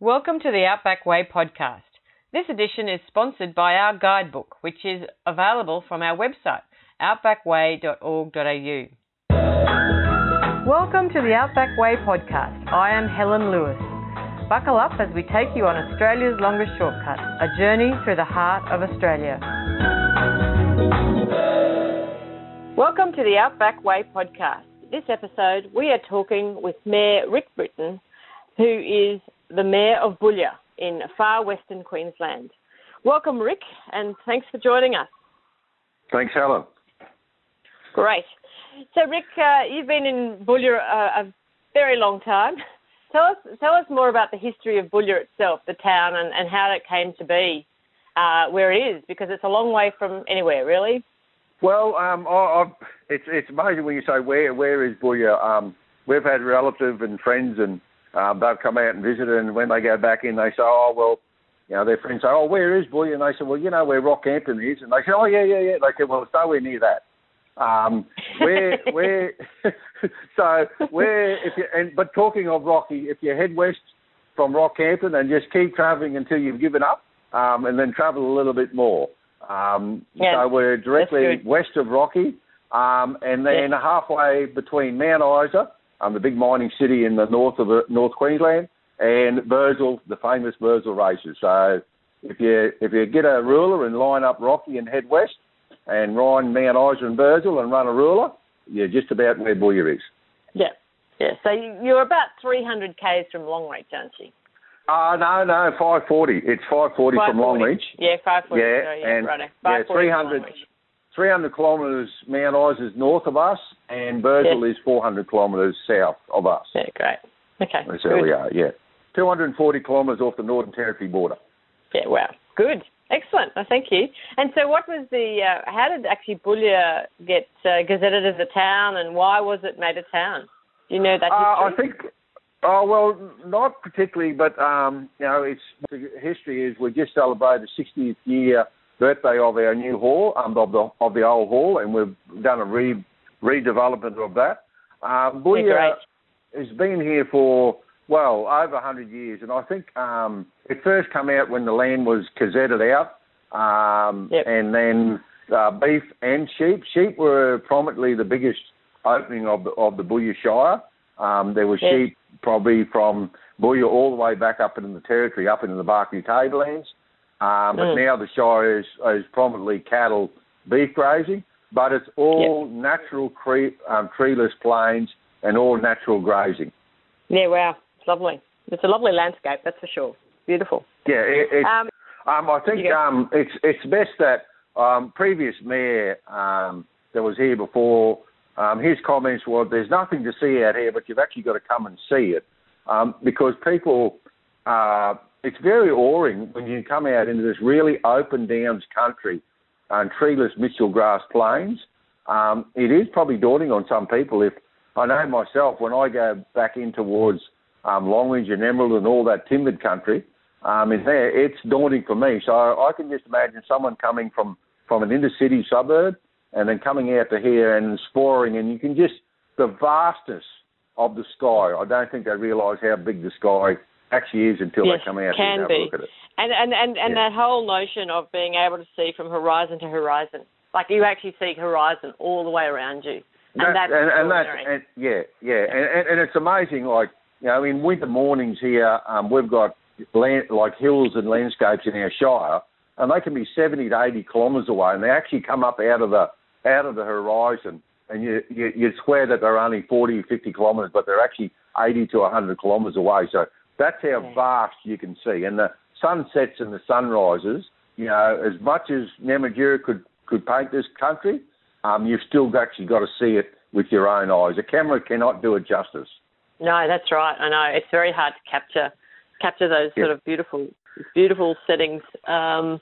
Welcome to the Outback Way podcast. This edition is sponsored by our guidebook, which is available from our website, outbackway.org.au. Welcome to the Outback Way podcast. I am Helen Lewis. Buckle up as we take you on Australia's longest shortcut, a journey through the heart of Australia. Welcome to the Outback Way podcast. This episode, we are talking with Mayor Rick Britton, who is the Mayor of Boulia in far western Queensland. Welcome, Rick, and thanks for joining us. Thanks, Helen. Great. So, Rick, uh, you've been in Boulia a, a, very long time. Tell us, tell us more about the history of Boulia itself, the town, and, and how it came to be uh, where it is, because it's a long way from anywhere, really. Well, um, I, it's it's amazing when you say where where is Boulia. Um, we've had relatives and friends and um, they've come out and visited, and when they go back in, they say, "Oh well." You know, their friends say, "Oh, where is Boulia?" And they say, "Well, you know where Rockhampton is." And they say, "Oh, yeah, yeah, yeah." They say, "Well, it's nowhere near that." Um, where, where, so where, if you, and but talking of Rocky, if you head west from Rockhampton and just keep travelling until you've given up, um, and then travel a little bit more. Um, yeah, so we're directly west of Rocky, um, and then yeah. halfway between Mount Isa um, the big mining city in the north of uh, North Queensland, and Birdsville, the famous Birdsville races. So if you if you get a ruler and line up Rocky and head west, and run Mount Isa and Birdsville and run a ruler, you're just about where Boulia is. Yeah, yeah. So you're about 300 k's from Longreach, aren't you? Uh, no, no, 540. It's 540, 540. from Longreach. Yeah, 540. Yeah, sorry, yeah, and right. yeah, 300, 300 kilometres Mount Isa is north of us, and Birdsville is 400 kilometres south of us. Yeah, great. Okay. That's where we are, yeah. 240 kilometres off the Northern Territory border. Yeah, wow. Good. Excellent. Well, thank you. And so, what was the? Uh, how did actually Boulia get uh, gazetted as a town, and why was it made a town? Do you know that history? Uh, I think. Oh well, not particularly, but um, you know, it's the history is we just celebrated the 60th year birthday of our new hall, um, of the of the old hall, and we've done a re redevelopment of that. Um, Boulia has been here for well over 100 years, and I think um, it first came out when the land was gazetted out, um, yep. and then uh, beef and sheep. Sheep were prominently the biggest opening of the, of the Boulia Shire. Um, there was yep. sheep probably from Boulia all the way back up into the territory, up into the Barkly Tablelands. Um, but mm. now the Shire is, is prominently cattle beef grazing, but it's all yep. natural cre- um, treeless plains and all natural grazing. Yeah, wow, it's lovely. It's a lovely landscape, that's for sure. Beautiful. Yeah, it, um, um, I think um, it's it's best that um, previous mayor um, that was here before, um, his comments were, "There's nothing to see out here, but you've actually got to come and see it," um, because people uh, it's very awing when you come out into this really open downs country and treeless Mitchell grass plains. Um, it is probably daunting on some people. If I know myself, when I go back in towards um, Longreach and Emerald and all that timbered country, um, in there, it's daunting for me. So I can just imagine someone coming from from an inner city suburb and then coming out to here and exploring, and you can just the vastness of the sky. I don't think they realise how big the sky actually is until yes, they come out can and be. look at it. And and and, and yeah. that whole notion of being able to see from horizon to horizon, like you actually see horizon all the way around you, and that, that's and, and that's and, yeah, yeah, and, and, it's amazing. Like you know, in winter mornings here, um, we've got land like hills and landscapes in our shire, and they can be seventy to eighty kilometres away, and they actually come up out of the out of the horizon, and you you you swear that they're only 40, 50 kilometres, but they're actually eighty to hundred kilometres away. So that's how vast you can see. And the sunsets and the sunrises, you know, as much as Namatjira could, could paint this country, um, you've still actually got to see it with your own eyes. A camera cannot do it justice. No, that's right. I know it's very hard to capture capture those yeah. sort of beautiful beautiful settings. Um,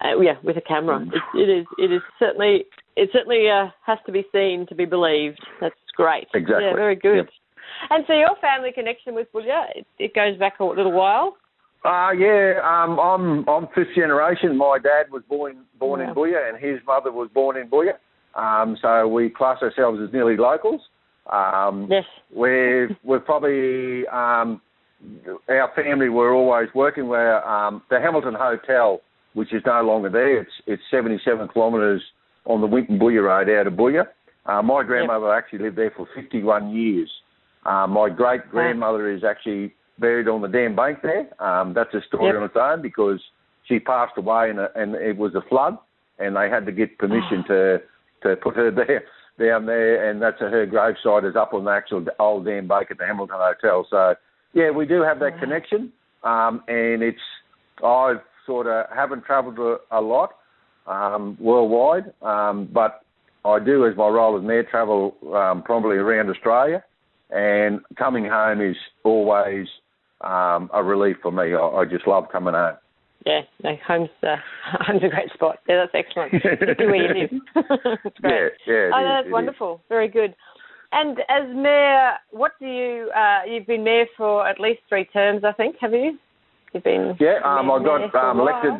uh, yeah, with a camera, mm. it, it is it is certainly it certainly uh, has to be seen to be believed. That's great. Exactly. Yeah, very good. And so your family connection with Boulia, it, it goes back a little while. Uh yeah, um, I'm I'm fifth generation. My dad was born born in Boulia, and his mother was born in Boulia. Um, so we class ourselves as nearly locals. Um, yes. We're we're probably um, our family were always working where um, the Hamilton Hotel, which is no longer there, it's it's 77 kilometres on the Winton Boulia Road out of Boulia. Uh, my grandmother yep. actually lived there for 51 years. Uh, my great grandmother is actually buried on the dam bank there. Um, that's a story yep. on its own because she passed away and, and it was a flood, and they had to get permission oh. to to put her there down there, and that's her gravesite is up on the actual old dam bank at the Hamilton Hotel. So yeah, we do have that wow. connection, um, and it's I sort of haven't travelled a, a lot um, worldwide, um, but I do, as my role as mayor, travel um, probably around Australia, and coming home is always um, a relief for me. I, I just love coming home. Yeah, no, home's uh, home's a great spot. Yeah, that's excellent. where you live. it's great. Yeah, yeah. oh, that's wonderful. Is. Very good. And as mayor, what do you? Uh, you've been mayor for at least three terms, I think. Have you? You've been. Yeah, um, I got um, elected.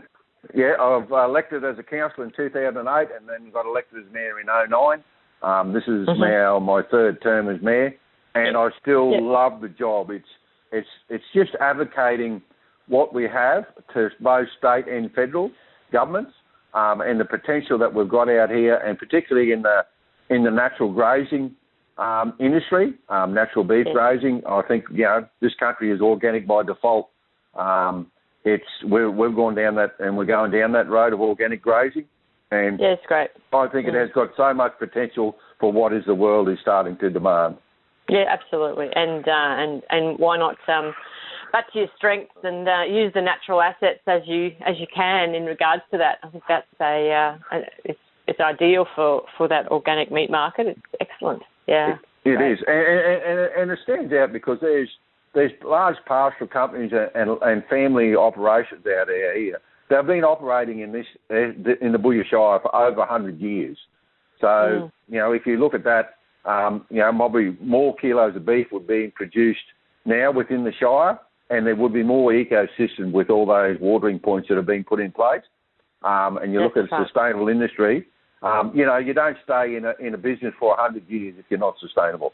Yeah, I've uh, elected as a councillor in 2008, and then got elected as mayor in 09. Um, this is mm-hmm. now my third term as mayor, and I still yeah. love the job. It's it's it's just advocating what we have to both state and federal governments, um, and the potential that we've got out here, and particularly in the in the natural grazing um, industry, um, natural beef yeah. grazing. I think you know this country is organic by default. Um, it's we're we've gone down that and we're going down that road of organic grazing, and yeah, it's great. I think yeah. it has got so much potential for what is the world is starting to demand. Yeah, absolutely, and uh, and and why not um, back to your strengths and uh, use the natural assets as you as you can in regards to that. I think that's a, uh, it's it's ideal for for that organic meat market. It's excellent. Yeah, it, it is, and, and, and it stands out because there's there's large pastoral companies and, and family operations out there here. They've been operating in this in the Boulia Shire for over 100 years. So mm. you know, if you look at that, um, you know, probably more kilos of beef would be produced now within the Shire, and there would be more ecosystem with all those watering points that have been put in place. Um, and you That's look at a sustainable industry, um, you know, you don't stay in a in a business for 100 years if you're not sustainable.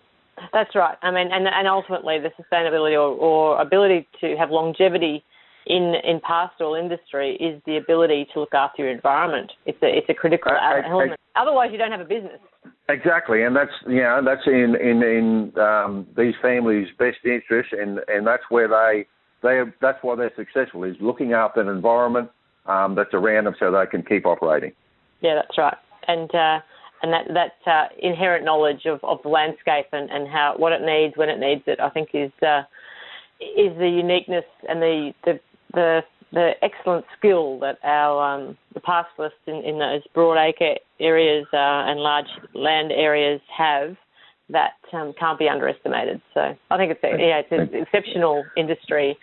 That's right. I mean, and and ultimately the sustainability or, or ability to have longevity in in pastoral industry is the ability to look after your environment. It's a it's a critical element. Otherwise, you don't have a business. Exactly, and that's you know that's in in in um, these families' best interest, and and that's where they they that's why they're successful is looking after an environment um, that's around them so they can keep operating. Yeah, that's right, and. Uh, and that that uh, inherent knowledge of, of the landscape and, and how what it needs when it needs it, I think is uh, is the uniqueness and the the the, the excellent skill that our um, the pastoralists in, in those broad acre areas uh, and large land areas have that um, can't be underestimated. So I think it's yeah, it's an exceptional industry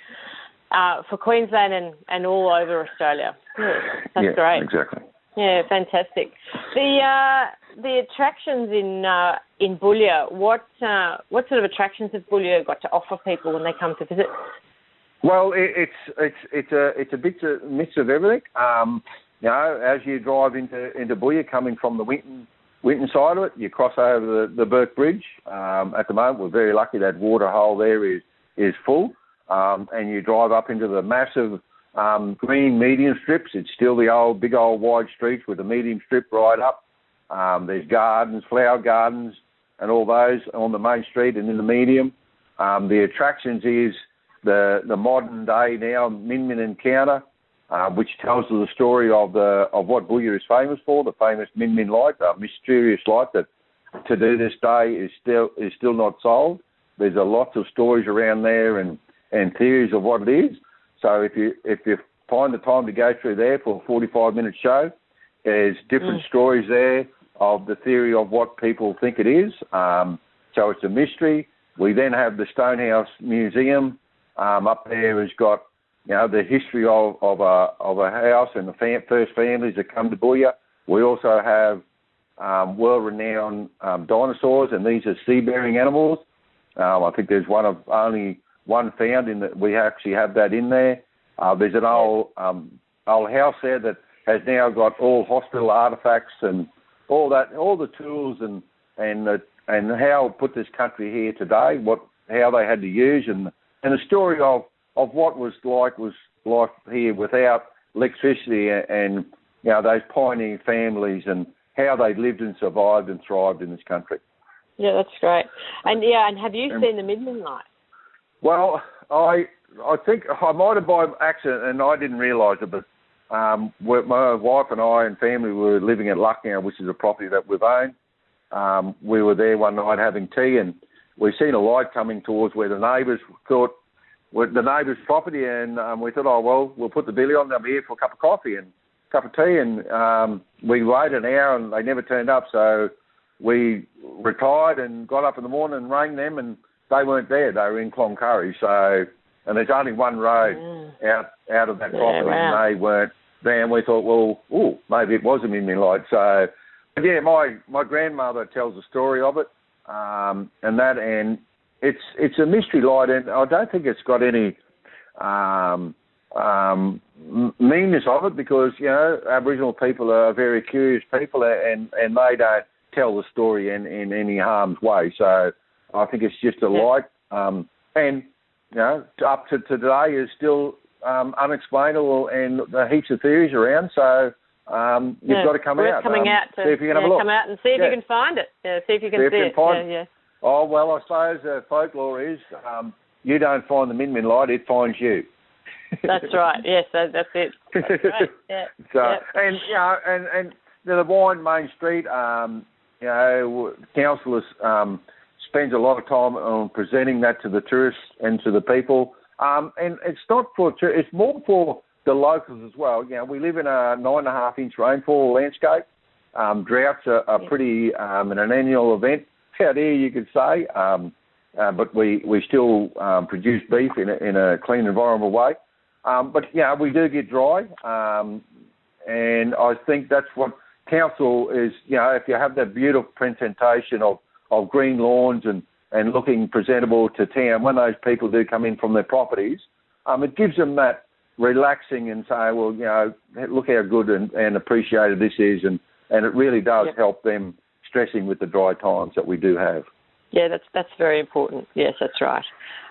uh, for Queensland and, and all over Australia. Yeah, that's yeah, great. Exactly. Yeah, fantastic. The uh, the attractions in uh, in Boulia, what uh, what sort of attractions have Boulia got to offer people when they come to visit? Well, it, it's it's it's a it's a bit of, mix of everything. Um, you know, as you drive into into Boulia, coming from the Winton Winton side of it, you cross over the, the Bourke Bridge. Um, at the moment, we're very lucky that water hole there is is full, um, and you drive up into the massive um, green medium strips. It's still the old big old wide streets with the medium strip right up. Um, there's gardens, flower gardens, and all those on the main street and in the medium. Um, the attractions is the the modern day now Min Min encounter, uh, which tells the story of the of what Boulia is famous for, the famous Min Min light, a mysterious light that to do this day is still is still not solved. There's a lot of stories around there and, and theories of what it is. So if you if you find the time to go through there for a 45 minute show, there's different mm. stories there of the theory of what people think it is. Um, so it's a mystery. We then have the Stonehouse Museum, um, up there has got you know the history of, of a of a house and the fam- first families that come to Boulia. We also have um, world-renowned um, dinosaurs, and these are sea-bearing animals. Um, I think there's one of only one found in that we actually have that in there. Uh, there's an old um, old house there that has now got all hospital artifacts and all that, all the tools and and the, and how put this country here today, what how they had to use and and the story of of what was like was life here without electricity and, and you know those pioneering families and how they lived and survived and thrived in this country. Yeah, that's great. And yeah, and have you and, seen the Min Min Light? Well, I I think I might have by accident, and I didn't realise it, but um, my wife and I and family were living at Lucknow, which is a property that we've owned. Um, we were there one night having tea, and we seen a light coming towards where the neighbours thought the neighbour's property, and um, we thought, oh well, we'll put the billy on. They'll be here for a cup of coffee and a cup of tea, and um, we waited an hour, and they never turned up. So we retired and got up in the morning and rang them, and they weren't there. They were in Cloncurry. So, and there's only one road mm. out out of that property, wow. and they weren't there. And we thought, well, oh, maybe it was a Min light. So, yeah, my my grandmother tells the story of it, um, and that, and it's it's a mystery light, and I don't think it's got any. Um, um, meanness of it because you know Aboriginal people are very curious people and and they don't tell the story in in any harm's way. So I think it's just a light, um, and you know, up to today is still um, unexplainable, and there are heaps of theories around. So um, you've yeah. got to come out. Coming um, out to see if you can yeah, have a look. come out and see if you can find it. Yeah, see if you can see, see it. Find, yeah, yeah. Oh well, I suppose uh, folklore is um, you don't find the Min Min light; it finds you. that's right. Yes, that, that's it. That's right. Yeah. so yep. and you know, and and the Wine Main Street. Um, you know, council um, spends a lot of time on presenting that to the tourists and to the people. Um, and it's not for it's more for the locals as well. You know, we live in a nine and a half inch rainfall landscape. Um, droughts are, are pretty um, an annual event out here, you could say. Um, uh, but we we still um, produce beef in a, in a clean, environmental way. Um, but yeah, we do get dry, um, and I think that's what council is, you know, if you have that beautiful presentation of, of green lawns and, and looking presentable to town, when those people do come in from their properties, um, it gives them that relaxing and say, well, you know, look how good and, and appreciated this is, and, and it really does yep. help them stressing with the dry times that we do have. Yeah, that's that's very important. Yes, that's right.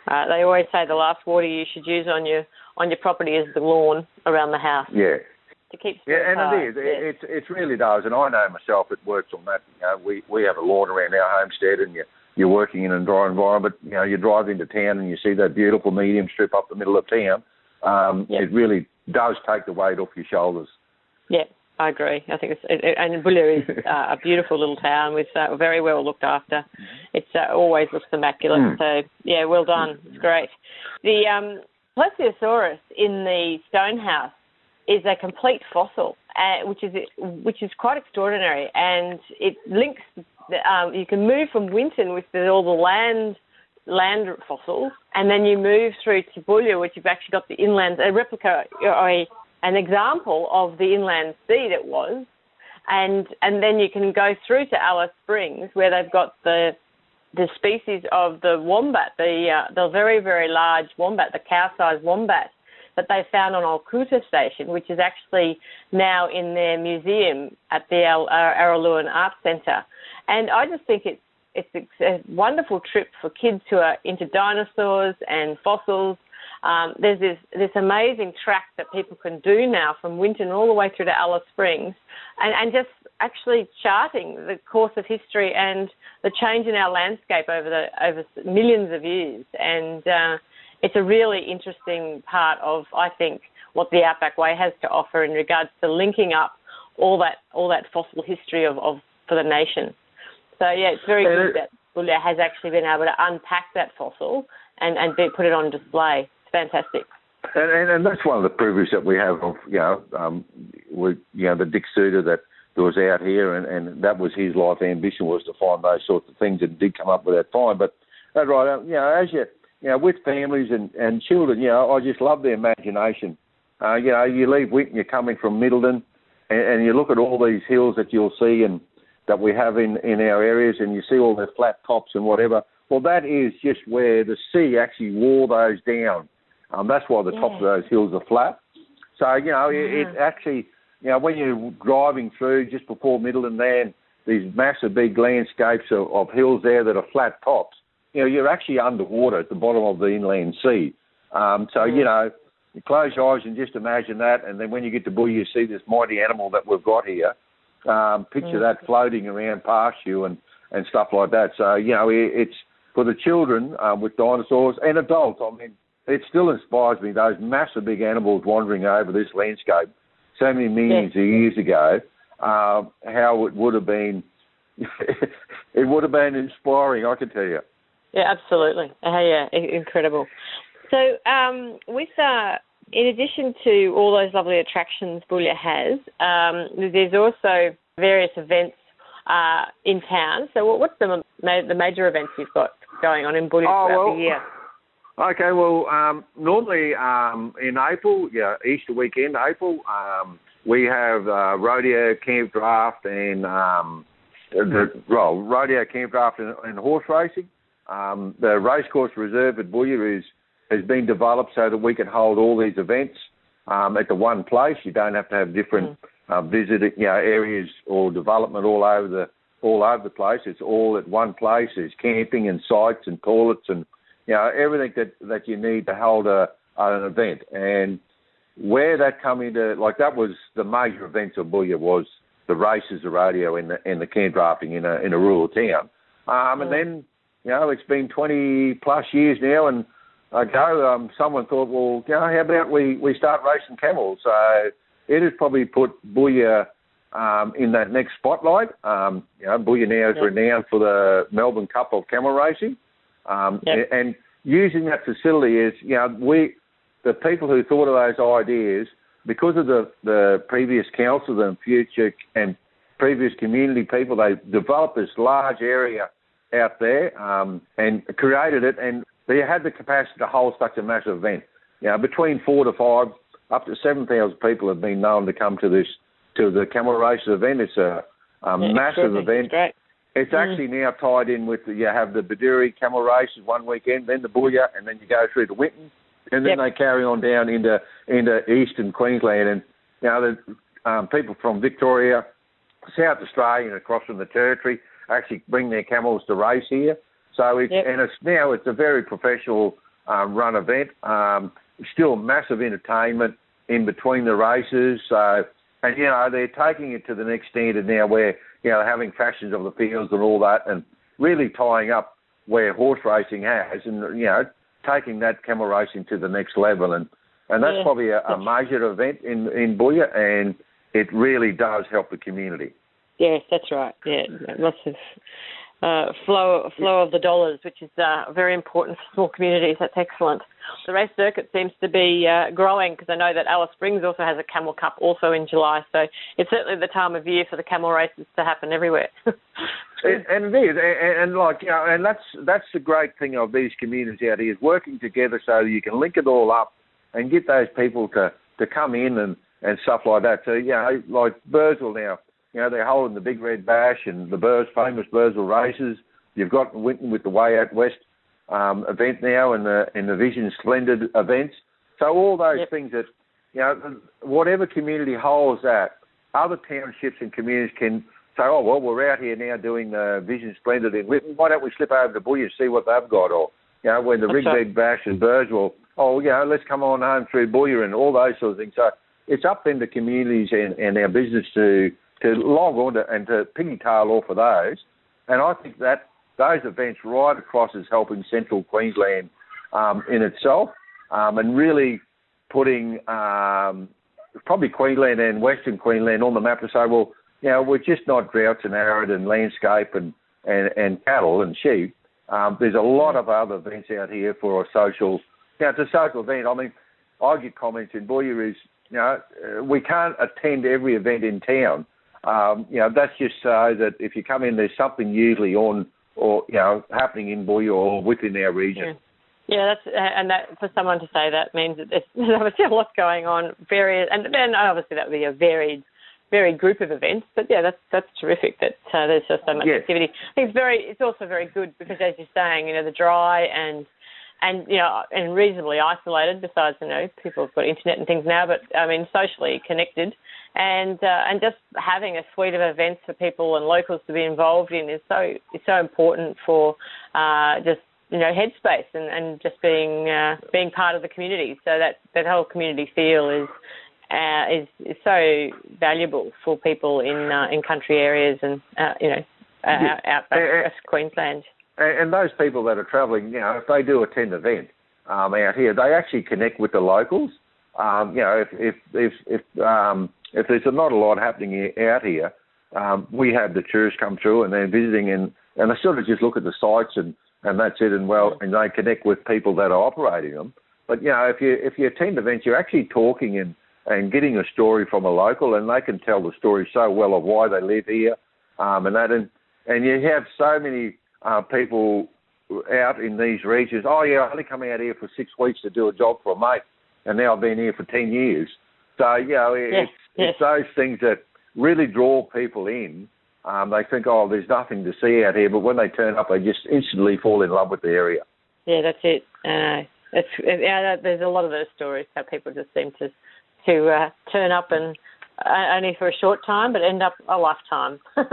Uh, they always say the last water you should use on your on your property is the lawn around the house. Yeah, to keep yeah, and it is. Yes. It, it really does, and I know myself. It works on that. You know, we we have a lawn around our homestead, and you you're working in a dry environment. You know, you drive into town and you see that beautiful medium strip up the middle of town. Um, yep. It really does take the weight off your shoulders. Yeah, I agree. I think it's it, and Boulia is uh, a beautiful little town with uh, very well looked after. It's uh, always looks immaculate. Mm. So yeah, well done. It's great. The um, Plesiosaurus in the Stonehouse is a complete fossil, uh, which is which is quite extraordinary, and it links. The, um, you can move from Winton with the, all the land land fossils, and then you move through to Boulia, which you've actually got the inland a replica or a, an example of the inland sea that was, and and then you can go through to Alice Springs where they've got the the species of the wombat, the uh, the very very large wombat, the cow-sized wombat, that they found on Alcoota Station, which is actually now in their museum at the uh, Araluen Art Centre. And I just think it's it's a wonderful trip for kids who are into dinosaurs and fossils. Um, there's this this amazing track that people can do now from Winton all the way through to Alice Springs, and, and just actually charting the course of history and the change in our landscape over the over millions of years. And uh, it's a really interesting part of, I think, what the Outback Way has to offer in regards to linking up all that all that fossil history of, of for the nation. So yeah, it's very good that Boulia has actually been able to unpack that fossil and and be, put it on display. It's fantastic. And, and, and that's one of the privileges that we have of you know um, we you know the Dick Suter that that was out here and, and that was his life ambition was to find those sorts of things and did come up with that find. But that's right, you know as you you know, with families and, and children, you know, I just love the imagination. Uh, you know, you leave Winton, you're coming from Middleton, and, and you look at all these hills that you'll see and that we have in, in our areas, and you see all the flat tops and whatever. Well, that is just where the sea actually wore those down. Um, that's why the yeah. tops of those hills are flat. So, you know, yeah. it, it actually, you know, when you're driving through just before Middleton there, these massive big landscapes of, of hills there that are flat tops, you know, you're actually underwater at the bottom of the inland sea. Um, so, mm. you know, you close your eyes and just imagine that, and then when you get to Bull, you see this mighty animal that we've got here. Um, picture mm. that floating around past you and, and stuff like that. So, you know, it, it's for the children um, with dinosaurs and adults. I mean, it still inspires me, those massive big animals wandering over this landscape so many millions yeah. of years ago, uh, how it would have been, it would have been inspiring, I can tell you. Yeah, absolutely. Uh, yeah, incredible. So, um, with uh, in addition to all those lovely attractions Boulia has, um, there's also various events uh, in town. So, what's the the major events you've got going on in Boulia oh, throughout well, the year? Okay, well, um, normally um, in April, yeah, Easter weekend, April, um, we have uh, rodeo, camp draft, and um, the well, rodeo, camp draft, and, and horse racing. Um, the racecourse reserve at Boulia is has been developed so that we can hold all these events um, at the one place. You don't have to have different mm. uh, visiting you know, areas or development all over the all over the place. It's all at one place. There's camping and sites and toilets and you know everything that that you need to hold a an event. And where that come into like that was the major events of Boulia was the races, the rodeo, and the and the camp drafting in a in a rural town. Um, and then you know it's been 20 plus years now, and ago, um, someone thought, well, you know, how about we, we start racing camels? So it has probably put Boulia um, in that next spotlight. Um, you know, Boulia now is yep. renowned for the Melbourne Cup of camel racing, um, yep. and using that facility is, you know, we the people who thought of those ideas because of the the previous council and future and previous community people, they developed this large area out there um, and created it and they had the capacity to hold such a massive event. You know, between four to five, up to seven thousand people have been known to come to this to the camel race event. It's a, a yeah, massive event. Great. It's mm. actually now tied in with the, you have the Bedourie camel races one weekend, then the Boulia, and then you go through to Winton, and then yep. they carry on down into into eastern Queensland. And you know the um, people from Victoria, South Australia, and across from the Territory actually bring their camels to race here. So it's yep. and it's now it's a very professional um, run event. Um, still massive entertainment in between the races. So and you know they're taking it to the next standard now, where you know having fashions of the fields and all that, and really tying up where horse racing has, and you know taking that camel racing to the next level. And and that's yeah. probably a, a major event in in Boulia, and it really does help the community. Yes, that's right. Yeah, lots of uh, flow flow of the dollars, which is uh, very important for small communities. That's excellent. The race circuit seems to be uh, growing because I know that Alice Springs also has a Camel Cup also in July. So it's certainly the time of year for the camel races to happen everywhere. and, and it is, and, and like you know, and that's that's the great thing of these communities out here is working together so you can link it all up and get those people to to come in and and stuff like that. So you know, like Birdsville now you know, they're holding the Big Red Bash and the Burrs, famous Birdsville races. You've got Winton with the Way Out West um, event now and the and the Vision Splendid events. So all those yep. things that you know, whatever community holds that, other townships and communities can say, oh well, we're out here now doing the Vision Splendid in Winton. Why don't we slip over to Boulia and see what they've got? Or you know, when the Big Red Bash and Birdsville, oh you know, let's come on home through Boulia and all those sort of things. So it's up then to communities and, and our business to to log on to, and to pigtail off of those. And I think that those events right across is helping Central Queensland um, in itself um, and really putting um, probably Queensland and Western Queensland on the map to say, well, you know, we're just not droughts and arid and landscape and, and, and cattle and sheep. Um, there's a lot of other events out here for a social, know, it's a social event. I mean, I get comments in Boulia is, you know, uh, we can't attend every event in town um, you know, that's just so that if you come in, there's something usually on or you know happening in Boulia or within our region. Yeah. Yeah, that's and that for someone to say that means that there's, there's obviously a lot going on, various, and then obviously that would be a varied, varied group of events. But yeah, that's that's terrific that uh, there's just so much yeah. activity. I think it's very, it's also very good because as you're saying, you know, the dry and and you know, and reasonably isolated. Besides, you know, people have got internet and things now, but I mean, socially connected and uh, and just having a suite of events for people and locals to be involved in is so is so important for uh, just you know headspace and, and just being uh, being part of the community. So that that whole community feel is uh, is is so valuable for people in uh, in country areas and uh, you know uh, yeah. out, out West Queensland. And those people that are travelling, you know, if they do attend event um, out here, they actually connect with the locals. Um, you know, if if if if, um, if there's not a lot happening out here, um, we have the tourists come through and they're visiting and and they sort of just look at the sites and and that's it and well and they connect with people that are operating them. But you know, if you if you attend events, you're actually talking and and getting a story from a local, and they can tell the story so well of why they live here, um, and that, and and you have so many uh, people out in these regions. Oh yeah, I only come out here for six weeks to do a job for a mate, and now I've been here for ten years. So you know, it's, yes, yes. it's those things that really draw people in. Um, they think, oh, there's nothing to see out here, but when they turn up, they just instantly fall in love with the area. Yeah, that's it. Uh, it's yeah, there's a lot of those stories how people just seem to to uh, turn up and only for a short time, but end up a lifetime. so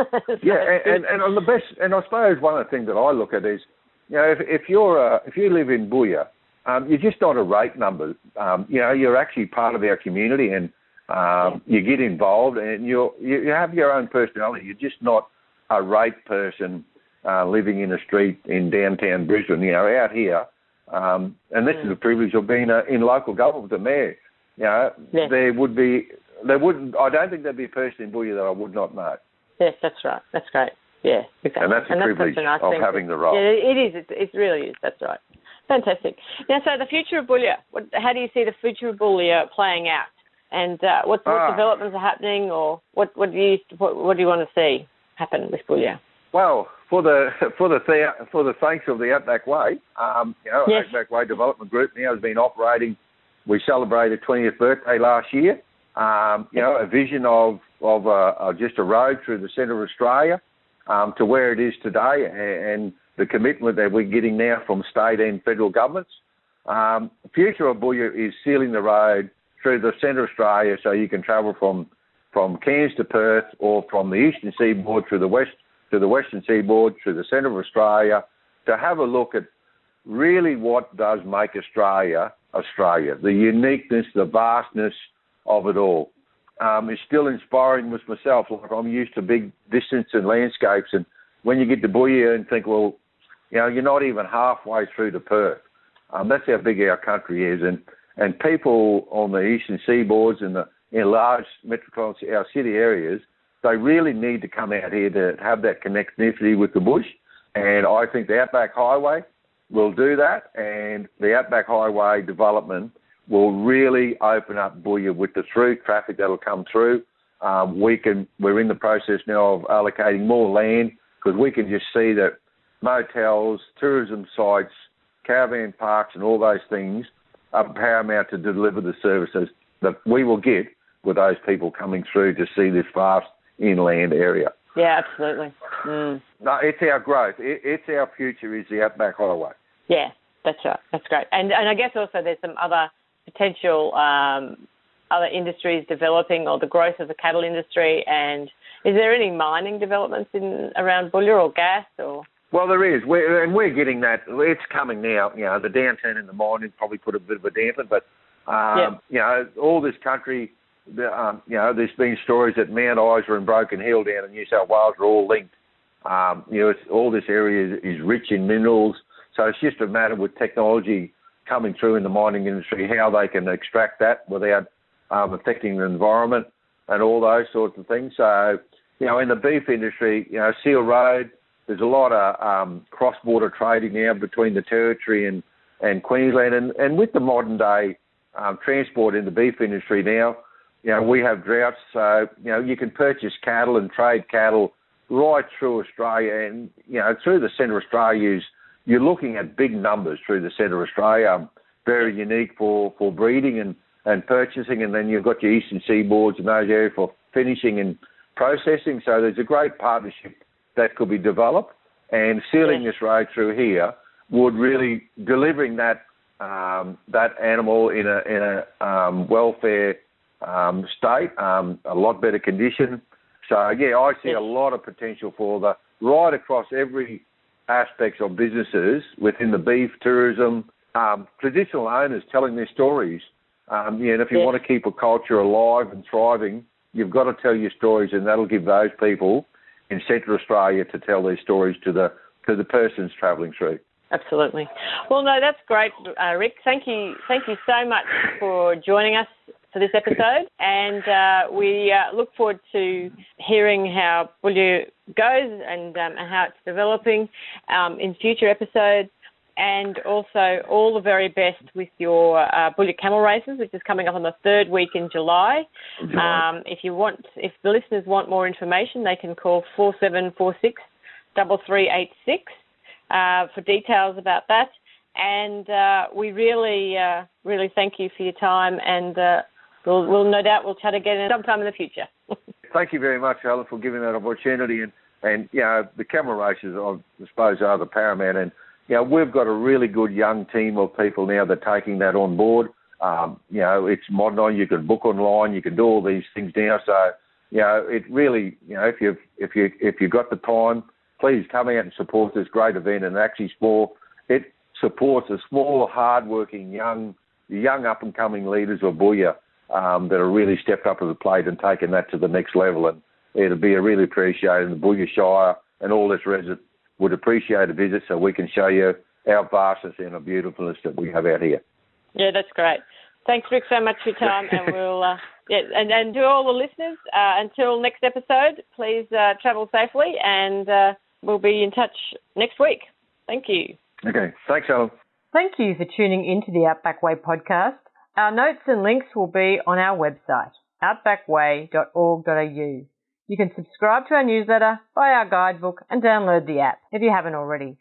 yeah, and, and, and on the best, and I suppose one of the things that I look at is, you know, if, if you're uh, if you live in Boulia, um, you're just not a rate number. Um, you know, you're actually part of our community, and um, yeah. you get involved, and you you have your own personality. You're just not a rate person uh, living in a street in downtown Brisbane. You know, out here, um, and this mm. is a privilege of being a, in local government, the mayor. You know, yeah. there would be, there wouldn't. I don't think there'd be a person in Boulia that I would not know. Yes, that's right. That's great. Yeah, exactly. And that's a and privilege that's of having the role. Yeah, it is. It, it really is. That's right. Fantastic. Now, so the future of. What, how do you see the future of Boulia playing out? And uh, what, what ah. developments are happening, or what, what do you what, what do you want to see happen with Boulia? Well, for the for the for the thanks of the Outback Way, um, you know, yes. Outback Way Development Group now has been operating we celebrated 20th birthday last year. Um, you know, a vision of of, uh, of just a road through the centre of Australia um, to where it is today, and the commitment that we're getting now from state and federal governments. Um, the future of Boulia is sealing the road through the centre of Australia, so you can travel from from Cairns to Perth, or from the eastern seaboard to the west to the western seaboard through the centre of Australia, to have a look at really what does make Australia Australia. The uniqueness, the vastness of it all. Um, still inspiring with myself. Like I'm used to big distance and landscapes, and when you get to Boulia and think, well, you know, you're not even halfway through to Perth. Um, that's how big our country is, and and people on the eastern seaboards and the in large metropolitan our city areas, they really need to come out here to have that connectivity with the bush. And I think the Outback Highway will do that, and the Outback Highway development will really open up Boulia with the through traffic that'll come through. Um, we can we're in the process now of allocating more land because we can just see that motels, tourism sites, caravan parks, and all those things are paramount to deliver the services that we will get with those people coming through to see this vast inland area. Yeah, absolutely. Mm. No, it's our growth. It, it's our future. Is the Outback Highway. Yeah, that's right. That's great. And and I guess also there's some other potential um, other industries developing, or the growth of the cattle industry. And is there any mining developments in around Boulia or gas or? Well, there is, we're, and we're getting that. It's coming now. You know, the downturn in the mining probably put a bit of a damper, but um, yep. you know, all this country the, um, you know, there's been stories that Mount Isa and Broken Hill down in New South Wales are all linked. Um, you know, all this area is, is rich in minerals, so it's just a matter with technology coming through in the mining industry how they can extract that without um, affecting the environment and all those sorts of things. So, you know, in the beef industry, you know, Seal Road, there's a lot of um, cross-border trading now between the territory and, and Queensland, and, and with the modern day um, transport in the beef industry now, you know, we have droughts, so, you know, you can purchase cattle and trade cattle right through Australia and, you know, through the centre of Australia, you're looking at big numbers through the centre of Australia, very unique for, for breeding and, and purchasing, and then you've got your eastern seaboards and those areas for finishing and processing. So there's a great partnership that could be developed, and sealing yes. this road through here would really delivering that um, that animal in a in a um, welfare um, state, um, a lot better condition. So yeah, I see a lot of potential for the right across every aspects of businesses within the beef, tourism, um, traditional owners telling their stories. Um, yeah, and if you want to keep a culture alive and thriving, you've got to tell your stories, and that'll give those people in Central Australia to tell their stories to the to the persons travelling through. Absolutely. Well, no, that's great, uh, Rick. Thank you, thank you so much for joining us for this episode, and uh, we uh, look forward to hearing how Boulia goes and, um, how it's developing um, in future episodes. And also, all the very best with your uh, Boulia Camel Races, which is coming up on the third week in July. Um, if you want, if the listeners want more information, they can call four seven four six double three eight six uh, for details about that. And uh, we really, uh, really thank you for your time, and uh, we'll, we'll no doubt we'll chat again sometime in the future. thank you very much, Alan, for giving that opportunity. And and you know the camel races, I suppose, are the paramount. And you know we've got a really good young team of people now that are taking that on board. Um, you know it's modern. You can book online. You can do all these things now. So you know it really, you know, if you if you if you've got the time please come out and support this great event. And actually, small it supports a small, hard-working young, young up-and-coming leaders of Boulia um, that are really stepped up to the plate and taken that to the next level. And it'll be a really appreciated. The Boulia Shire and all its residents would appreciate a visit so we can show you our vastness and the beautifulness that we have out here. Yeah, that's great. Thanks, Rick, so much for your time, and we'll uh, yeah, and, and to all the listeners, uh, until next episode, please uh, travel safely and uh, we'll be in touch next week. Thank you. Okay. Thanks, Alan. Thank you for tuning into the Outback Way podcast. Our notes and links will be on our website, outbackway.org.au. You can subscribe to our newsletter, buy our guidebook, and download the app if you haven't already.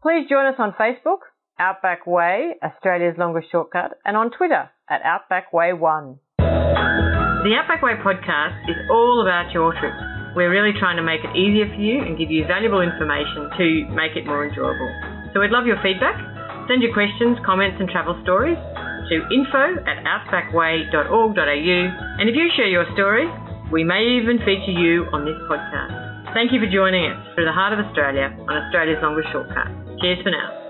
Please join us on Facebook, Outback Way, Australia's longest shortcut, and on Twitter at Outback Way One. The Outback Way podcast is all about your trips we're really trying to make it easier for you and give you valuable information to make it more enjoyable. So we'd love your feedback. Send your questions, comments, and travel stories to info at outbackway.org.au. And if you share your story, we may even feature you on this podcast. Thank you for joining us through the heart of Australia on Australia's longest shortcut. Cheers for now.